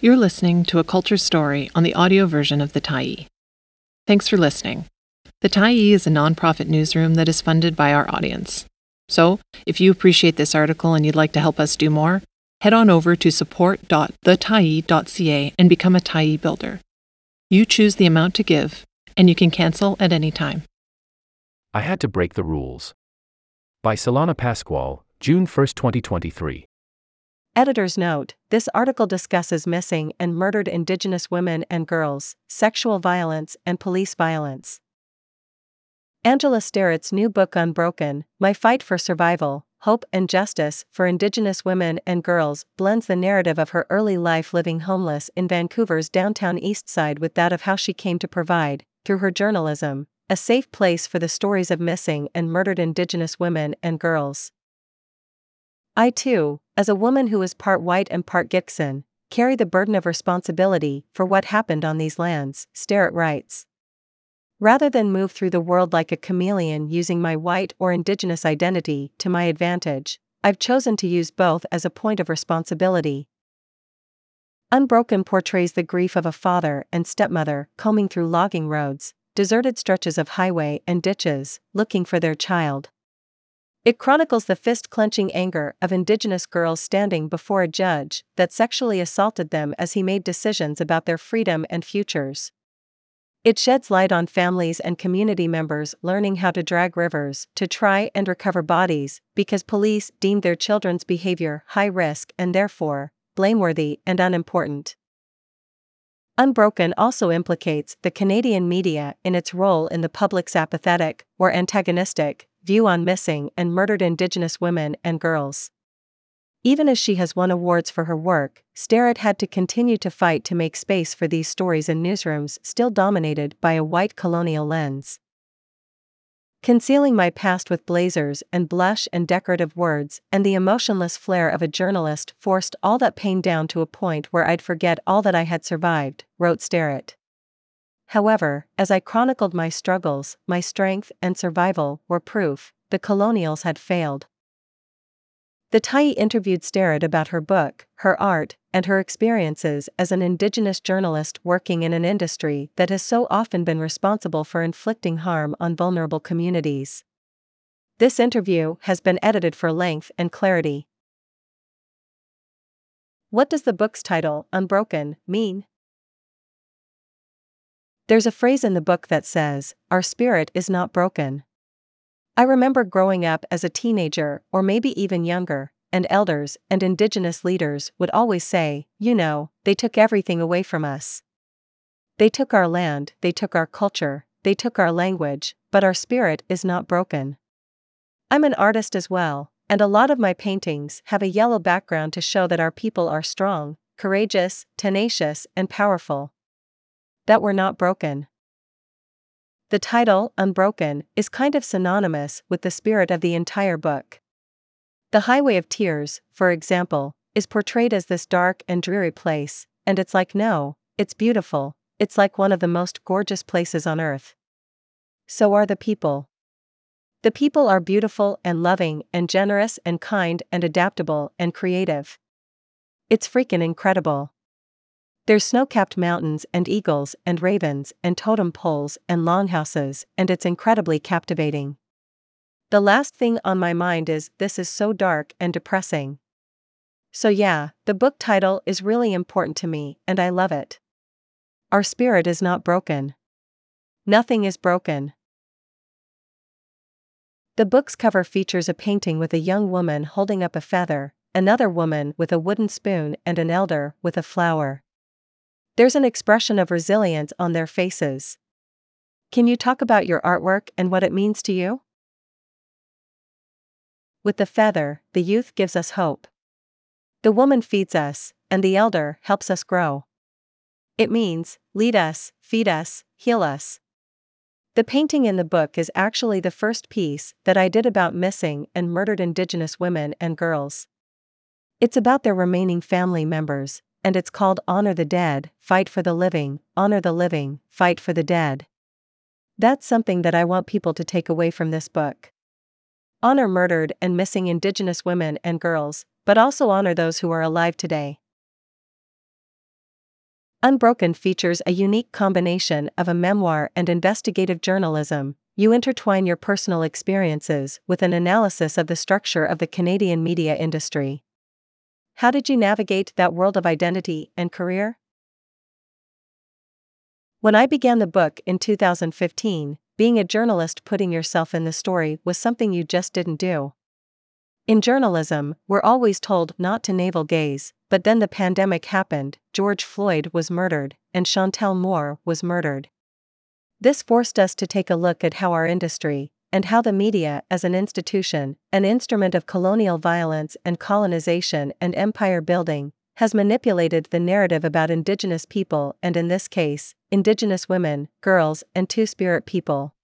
You're listening to a culture story on the audio version of The Tyee. Thanks for listening. The Tyee is a nonprofit newsroom that is funded by our audience. So, if you appreciate this article and you'd like to help us do more, head on over to support.thetyee.ca and become a Tyee builder. You choose the amount to give, and you can cancel at any time. I Had to Break the Rules. By Solana Pasqual, June 1, 2023. Editor's note this article discusses missing and murdered Indigenous women and girls, sexual violence, and police violence. Angela Sterritt's new book Unbroken My Fight for Survival, Hope and Justice for Indigenous Women and Girls blends the narrative of her early life living homeless in Vancouver's downtown East Side with that of how she came to provide, through her journalism, a safe place for the stories of missing and murdered Indigenous women and girls. I too, as a woman who is part white and part Gitxsan, carry the burden of responsibility for what happened on these lands, Sterritt writes. Rather than move through the world like a chameleon using my white or indigenous identity to my advantage, I've chosen to use both as a point of responsibility. Unbroken portrays the grief of a father and stepmother combing through logging roads, deserted stretches of highway and ditches, looking for their child. It chronicles the fist clenching anger of Indigenous girls standing before a judge that sexually assaulted them as he made decisions about their freedom and futures. It sheds light on families and community members learning how to drag rivers to try and recover bodies because police deemed their children's behavior high risk and therefore blameworthy and unimportant. Unbroken also implicates the Canadian media in its role in the public's apathetic, or antagonistic, view on missing and murdered Indigenous women and girls. Even as she has won awards for her work, Sterritt had to continue to fight to make space for these stories in newsrooms still dominated by a white colonial lens. Concealing my past with blazers and blush and decorative words and the emotionless flair of a journalist forced all that pain down to a point where I'd forget all that I had survived, wrote Sterritt. However, as I chronicled my struggles, my strength and survival were proof the colonials had failed. The Tyee interviewed Sterritt about her book, her art, and her experiences as an Indigenous journalist working in an industry that has so often been responsible for inflicting harm on vulnerable communities. This interview has been edited for length and clarity. What does the book's title, Unbroken, mean? There's a phrase in the book that says, Our spirit is not broken. I remember growing up as a teenager, or maybe even younger, and elders and indigenous leaders would always say, You know, they took everything away from us. They took our land, they took our culture, they took our language, but our spirit is not broken. I'm an artist as well, and a lot of my paintings have a yellow background to show that our people are strong, courageous, tenacious, and powerful. That we're not broken. The title, Unbroken, is kind of synonymous with the spirit of the entire book. The Highway of Tears, for example, is portrayed as this dark and dreary place, and it's like no, it's beautiful, it's like one of the most gorgeous places on earth. So are the people. The people are beautiful and loving and generous and kind and adaptable and creative. It's freaking incredible. There's snow capped mountains and eagles and ravens and totem poles and longhouses, and it's incredibly captivating. The last thing on my mind is this is so dark and depressing. So, yeah, the book title is really important to me, and I love it. Our spirit is not broken. Nothing is broken. The book's cover features a painting with a young woman holding up a feather, another woman with a wooden spoon, and an elder with a flower. There's an expression of resilience on their faces. Can you talk about your artwork and what it means to you? With the feather, the youth gives us hope. The woman feeds us, and the elder helps us grow. It means, lead us, feed us, heal us. The painting in the book is actually the first piece that I did about missing and murdered Indigenous women and girls. It's about their remaining family members, and it's called Honor the Dead, Fight for the Living, Honor the Living, Fight for the Dead. That's something that I want people to take away from this book. Honor murdered and missing Indigenous women and girls, but also honor those who are alive today. Unbroken features a unique combination of a memoir and investigative journalism. You intertwine your personal experiences with an analysis of the structure of the Canadian media industry. How did you navigate that world of identity and career? When I began the book in 2015, being a journalist putting yourself in the story was something you just didn't do. In journalism, we're always told not to navel gaze, but then the pandemic happened, George Floyd was murdered, and Chantel Moore was murdered. This forced us to take a look at how our industry, and how the media as an institution, an instrument of colonial violence and colonization and empire building, has manipulated the narrative about Indigenous people and, in this case, Indigenous women, girls, and Two Spirit people.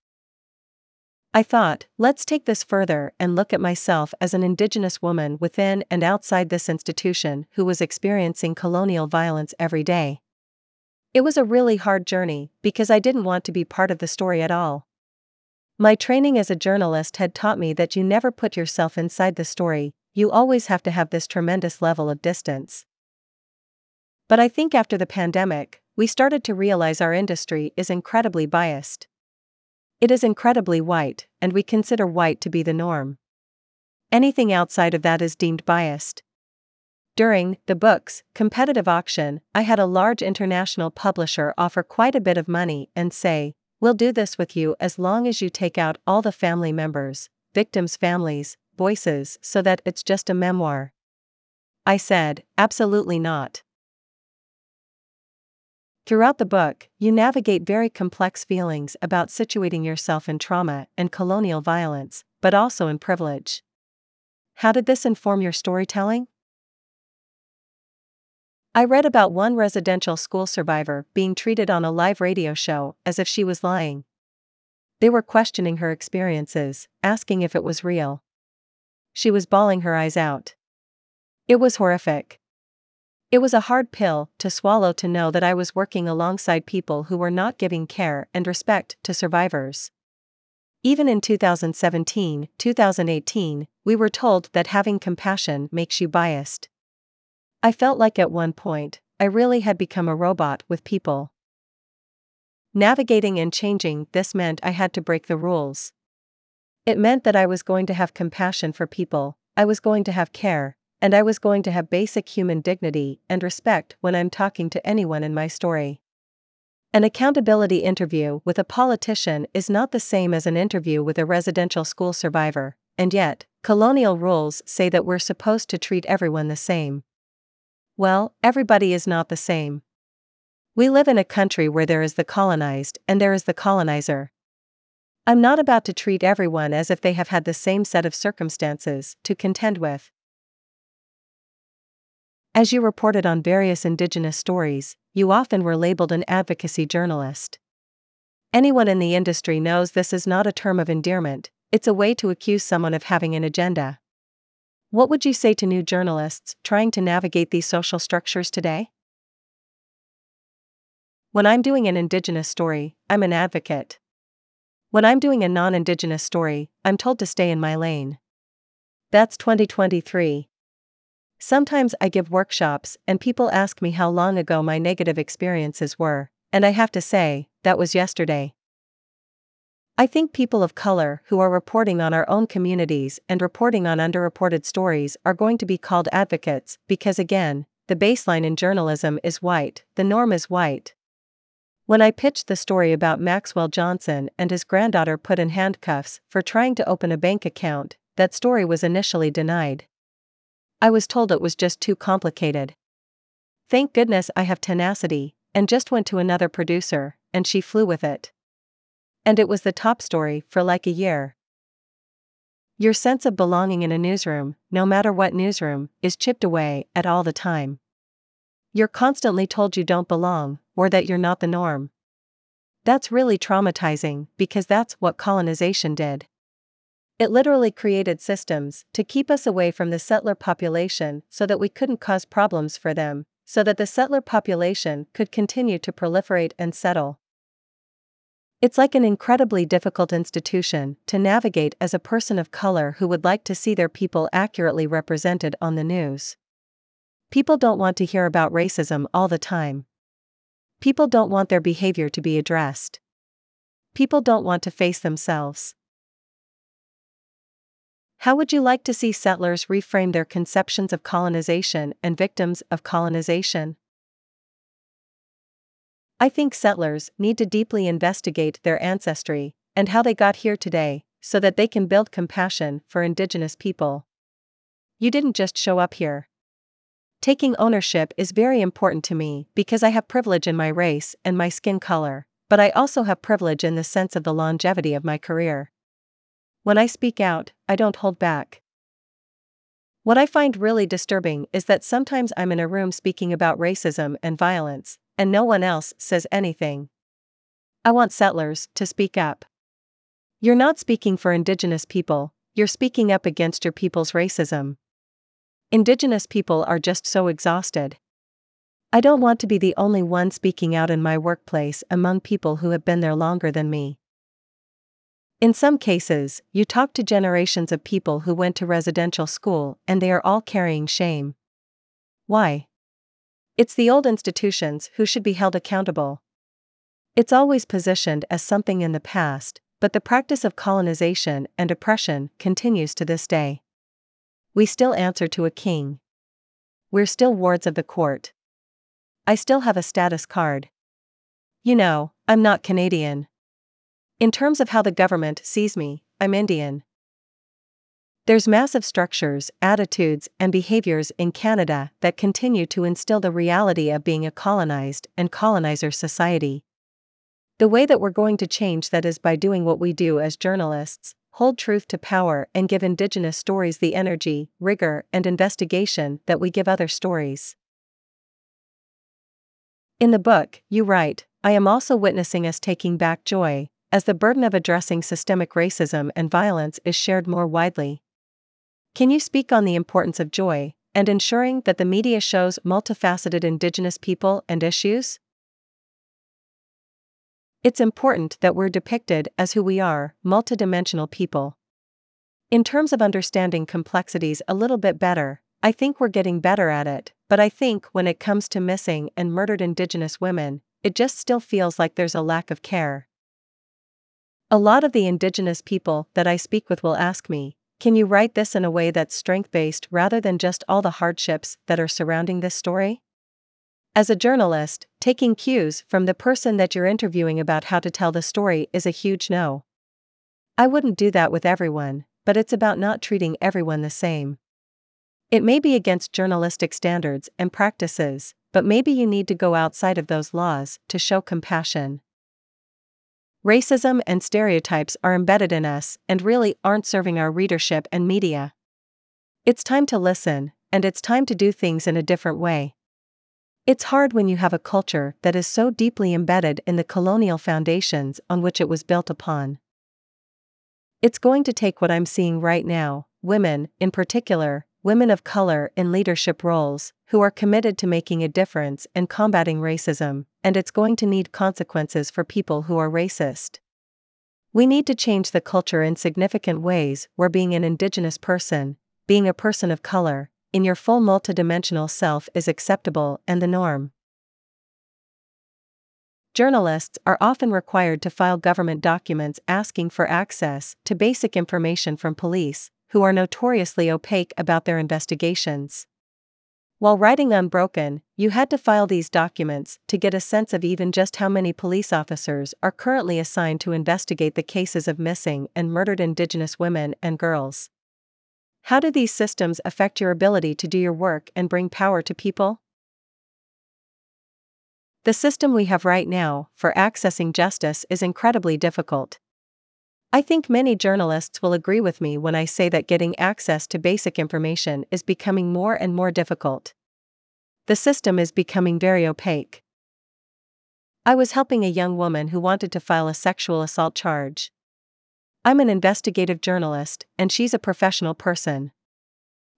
I thought, let's take this further and look at myself as an Indigenous woman within and outside this institution who was experiencing colonial violence every day. It was a really hard journey because I didn't want to be part of the story at all. My training as a journalist had taught me that you never put yourself inside the story, you always have to have this tremendous level of distance. But I think after the pandemic, we started to realize our industry is incredibly biased. It is incredibly white, and we consider white to be the norm. Anything outside of that is deemed biased. During the book's competitive auction, I had a large international publisher offer quite a bit of money and say, We'll do this with you as long as you take out all the family members, victims' families, voices, so that it's just a memoir. I said, Absolutely not. Throughout the book, you navigate very complex feelings about situating yourself in trauma and colonial violence, but also in privilege. How did this inform your storytelling? I read about one residential school survivor being treated on a live radio show as if she was lying. They were questioning her experiences, asking if it was real. She was bawling her eyes out. It was horrific. It was a hard pill to swallow to know that I was working alongside people who were not giving care and respect to survivors. Even in 2017 2018, we were told that having compassion makes you biased. I felt like at one point, I really had become a robot with people. Navigating and changing this meant I had to break the rules. It meant that I was going to have compassion for people, I was going to have care, and I was going to have basic human dignity and respect when I'm talking to anyone in my story. An accountability interview with a politician is not the same as an interview with a residential school survivor, and yet, colonial rules say that we're supposed to treat everyone the same. Well, everybody is not the same. We live in a country where there is the colonized and there is the colonizer. I'm not about to treat everyone as if they have had the same set of circumstances to contend with. As you reported on various Indigenous stories, you often were labeled an advocacy journalist. Anyone in the industry knows this is not a term of endearment, it's a way to accuse someone of having an agenda. What would you say to new journalists trying to navigate these social structures today? When I'm doing an Indigenous story, I'm an advocate. When I'm doing a non Indigenous story, I'm told to stay in my lane. That's 2023. Sometimes I give workshops and people ask me how long ago my negative experiences were, and I have to say, that was yesterday. I think people of color who are reporting on our own communities and reporting on underreported stories are going to be called advocates because, again, the baseline in journalism is white, the norm is white. When I pitched the story about Maxwell Johnson and his granddaughter put in handcuffs for trying to open a bank account, that story was initially denied. I was told it was just too complicated. Thank goodness I have tenacity, and just went to another producer, and she flew with it. And it was the top story for like a year. Your sense of belonging in a newsroom, no matter what newsroom, is chipped away at all the time. You're constantly told you don't belong, or that you're not the norm. That's really traumatizing because that's what colonization did. It literally created systems to keep us away from the settler population so that we couldn't cause problems for them, so that the settler population could continue to proliferate and settle. It's like an incredibly difficult institution to navigate as a person of color who would like to see their people accurately represented on the news. People don't want to hear about racism all the time. People don't want their behavior to be addressed. People don't want to face themselves. How would you like to see settlers reframe their conceptions of colonization and victims of colonization? I think settlers need to deeply investigate their ancestry and how they got here today so that they can build compassion for Indigenous people. You didn't just show up here. Taking ownership is very important to me because I have privilege in my race and my skin color, but I also have privilege in the sense of the longevity of my career. When I speak out, I don't hold back. What I find really disturbing is that sometimes I'm in a room speaking about racism and violence, and no one else says anything. I want settlers to speak up. You're not speaking for Indigenous people, you're speaking up against your people's racism. Indigenous people are just so exhausted. I don't want to be the only one speaking out in my workplace among people who have been there longer than me. In some cases, you talk to generations of people who went to residential school and they are all carrying shame. Why? It's the old institutions who should be held accountable. It's always positioned as something in the past, but the practice of colonization and oppression continues to this day. We still answer to a king. We're still wards of the court. I still have a status card. You know, I'm not Canadian. In terms of how the government sees me, I'm Indian. There's massive structures, attitudes, and behaviors in Canada that continue to instill the reality of being a colonized and colonizer society. The way that we're going to change that is by doing what we do as journalists hold truth to power and give Indigenous stories the energy, rigor, and investigation that we give other stories. In the book, you write, I am also witnessing us taking back joy, as the burden of addressing systemic racism and violence is shared more widely. Can you speak on the importance of joy and ensuring that the media shows multifaceted Indigenous people and issues? It's important that we're depicted as who we are, multidimensional people. In terms of understanding complexities a little bit better, I think we're getting better at it, but I think when it comes to missing and murdered Indigenous women, it just still feels like there's a lack of care. A lot of the indigenous people that I speak with will ask me, Can you write this in a way that's strength based rather than just all the hardships that are surrounding this story? As a journalist, taking cues from the person that you're interviewing about how to tell the story is a huge no. I wouldn't do that with everyone, but it's about not treating everyone the same. It may be against journalistic standards and practices, but maybe you need to go outside of those laws to show compassion. Racism and stereotypes are embedded in us and really aren't serving our readership and media. It's time to listen, and it's time to do things in a different way. It's hard when you have a culture that is so deeply embedded in the colonial foundations on which it was built upon. It's going to take what I'm seeing right now, women, in particular, women of color in leadership roles, who are committed to making a difference and combating racism, and it's going to need consequences for people who are racist. We need to change the culture in significant ways where being an Indigenous person, being a person of color, in your full multidimensional self is acceptable and the norm. Journalists are often required to file government documents asking for access to basic information from police, who are notoriously opaque about their investigations. While writing Unbroken, you had to file these documents to get a sense of even just how many police officers are currently assigned to investigate the cases of missing and murdered Indigenous women and girls. How do these systems affect your ability to do your work and bring power to people? The system we have right now for accessing justice is incredibly difficult. I think many journalists will agree with me when I say that getting access to basic information is becoming more and more difficult. The system is becoming very opaque. I was helping a young woman who wanted to file a sexual assault charge. I'm an investigative journalist, and she's a professional person.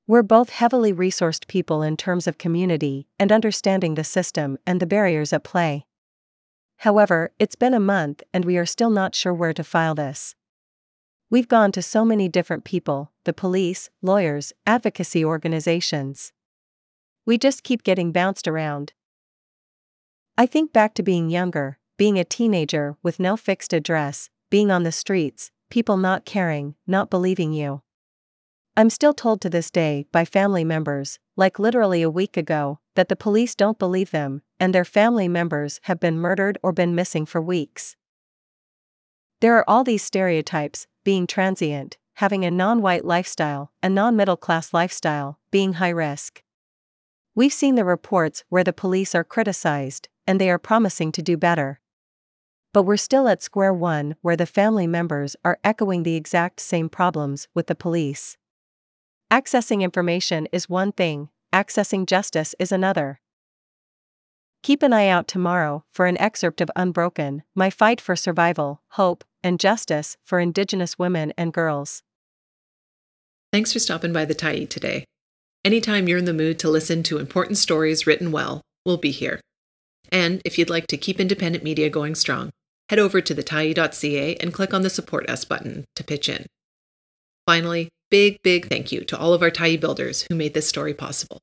We're both heavily resourced people in terms of community and understanding the system and the barriers at play. However, it's been a month and we are still not sure where to file this. We've gone to so many different people the police, lawyers, advocacy organizations. We just keep getting bounced around. I think back to being younger, being a teenager with no fixed address, being on the streets, people not caring, not believing you. I'm still told to this day by family members, like literally a week ago, that the police don't believe them, and their family members have been murdered or been missing for weeks. There are all these stereotypes being transient, having a non white lifestyle, a non middle class lifestyle, being high risk. We've seen the reports where the police are criticized, and they are promising to do better. But we're still at square one where the family members are echoing the exact same problems with the police. Accessing information is one thing, accessing justice is another. Keep an eye out tomorrow for an excerpt of Unbroken My Fight for Survival, Hope, and Justice for Indigenous Women and Girls. Thanks for stopping by the Tyee today. Anytime you're in the mood to listen to important stories written well, we'll be here. And if you'd like to keep independent media going strong, head over to thetyee.ca and click on the Support Us button to pitch in. Finally, big, big thank you to all of our Tyee builders who made this story possible.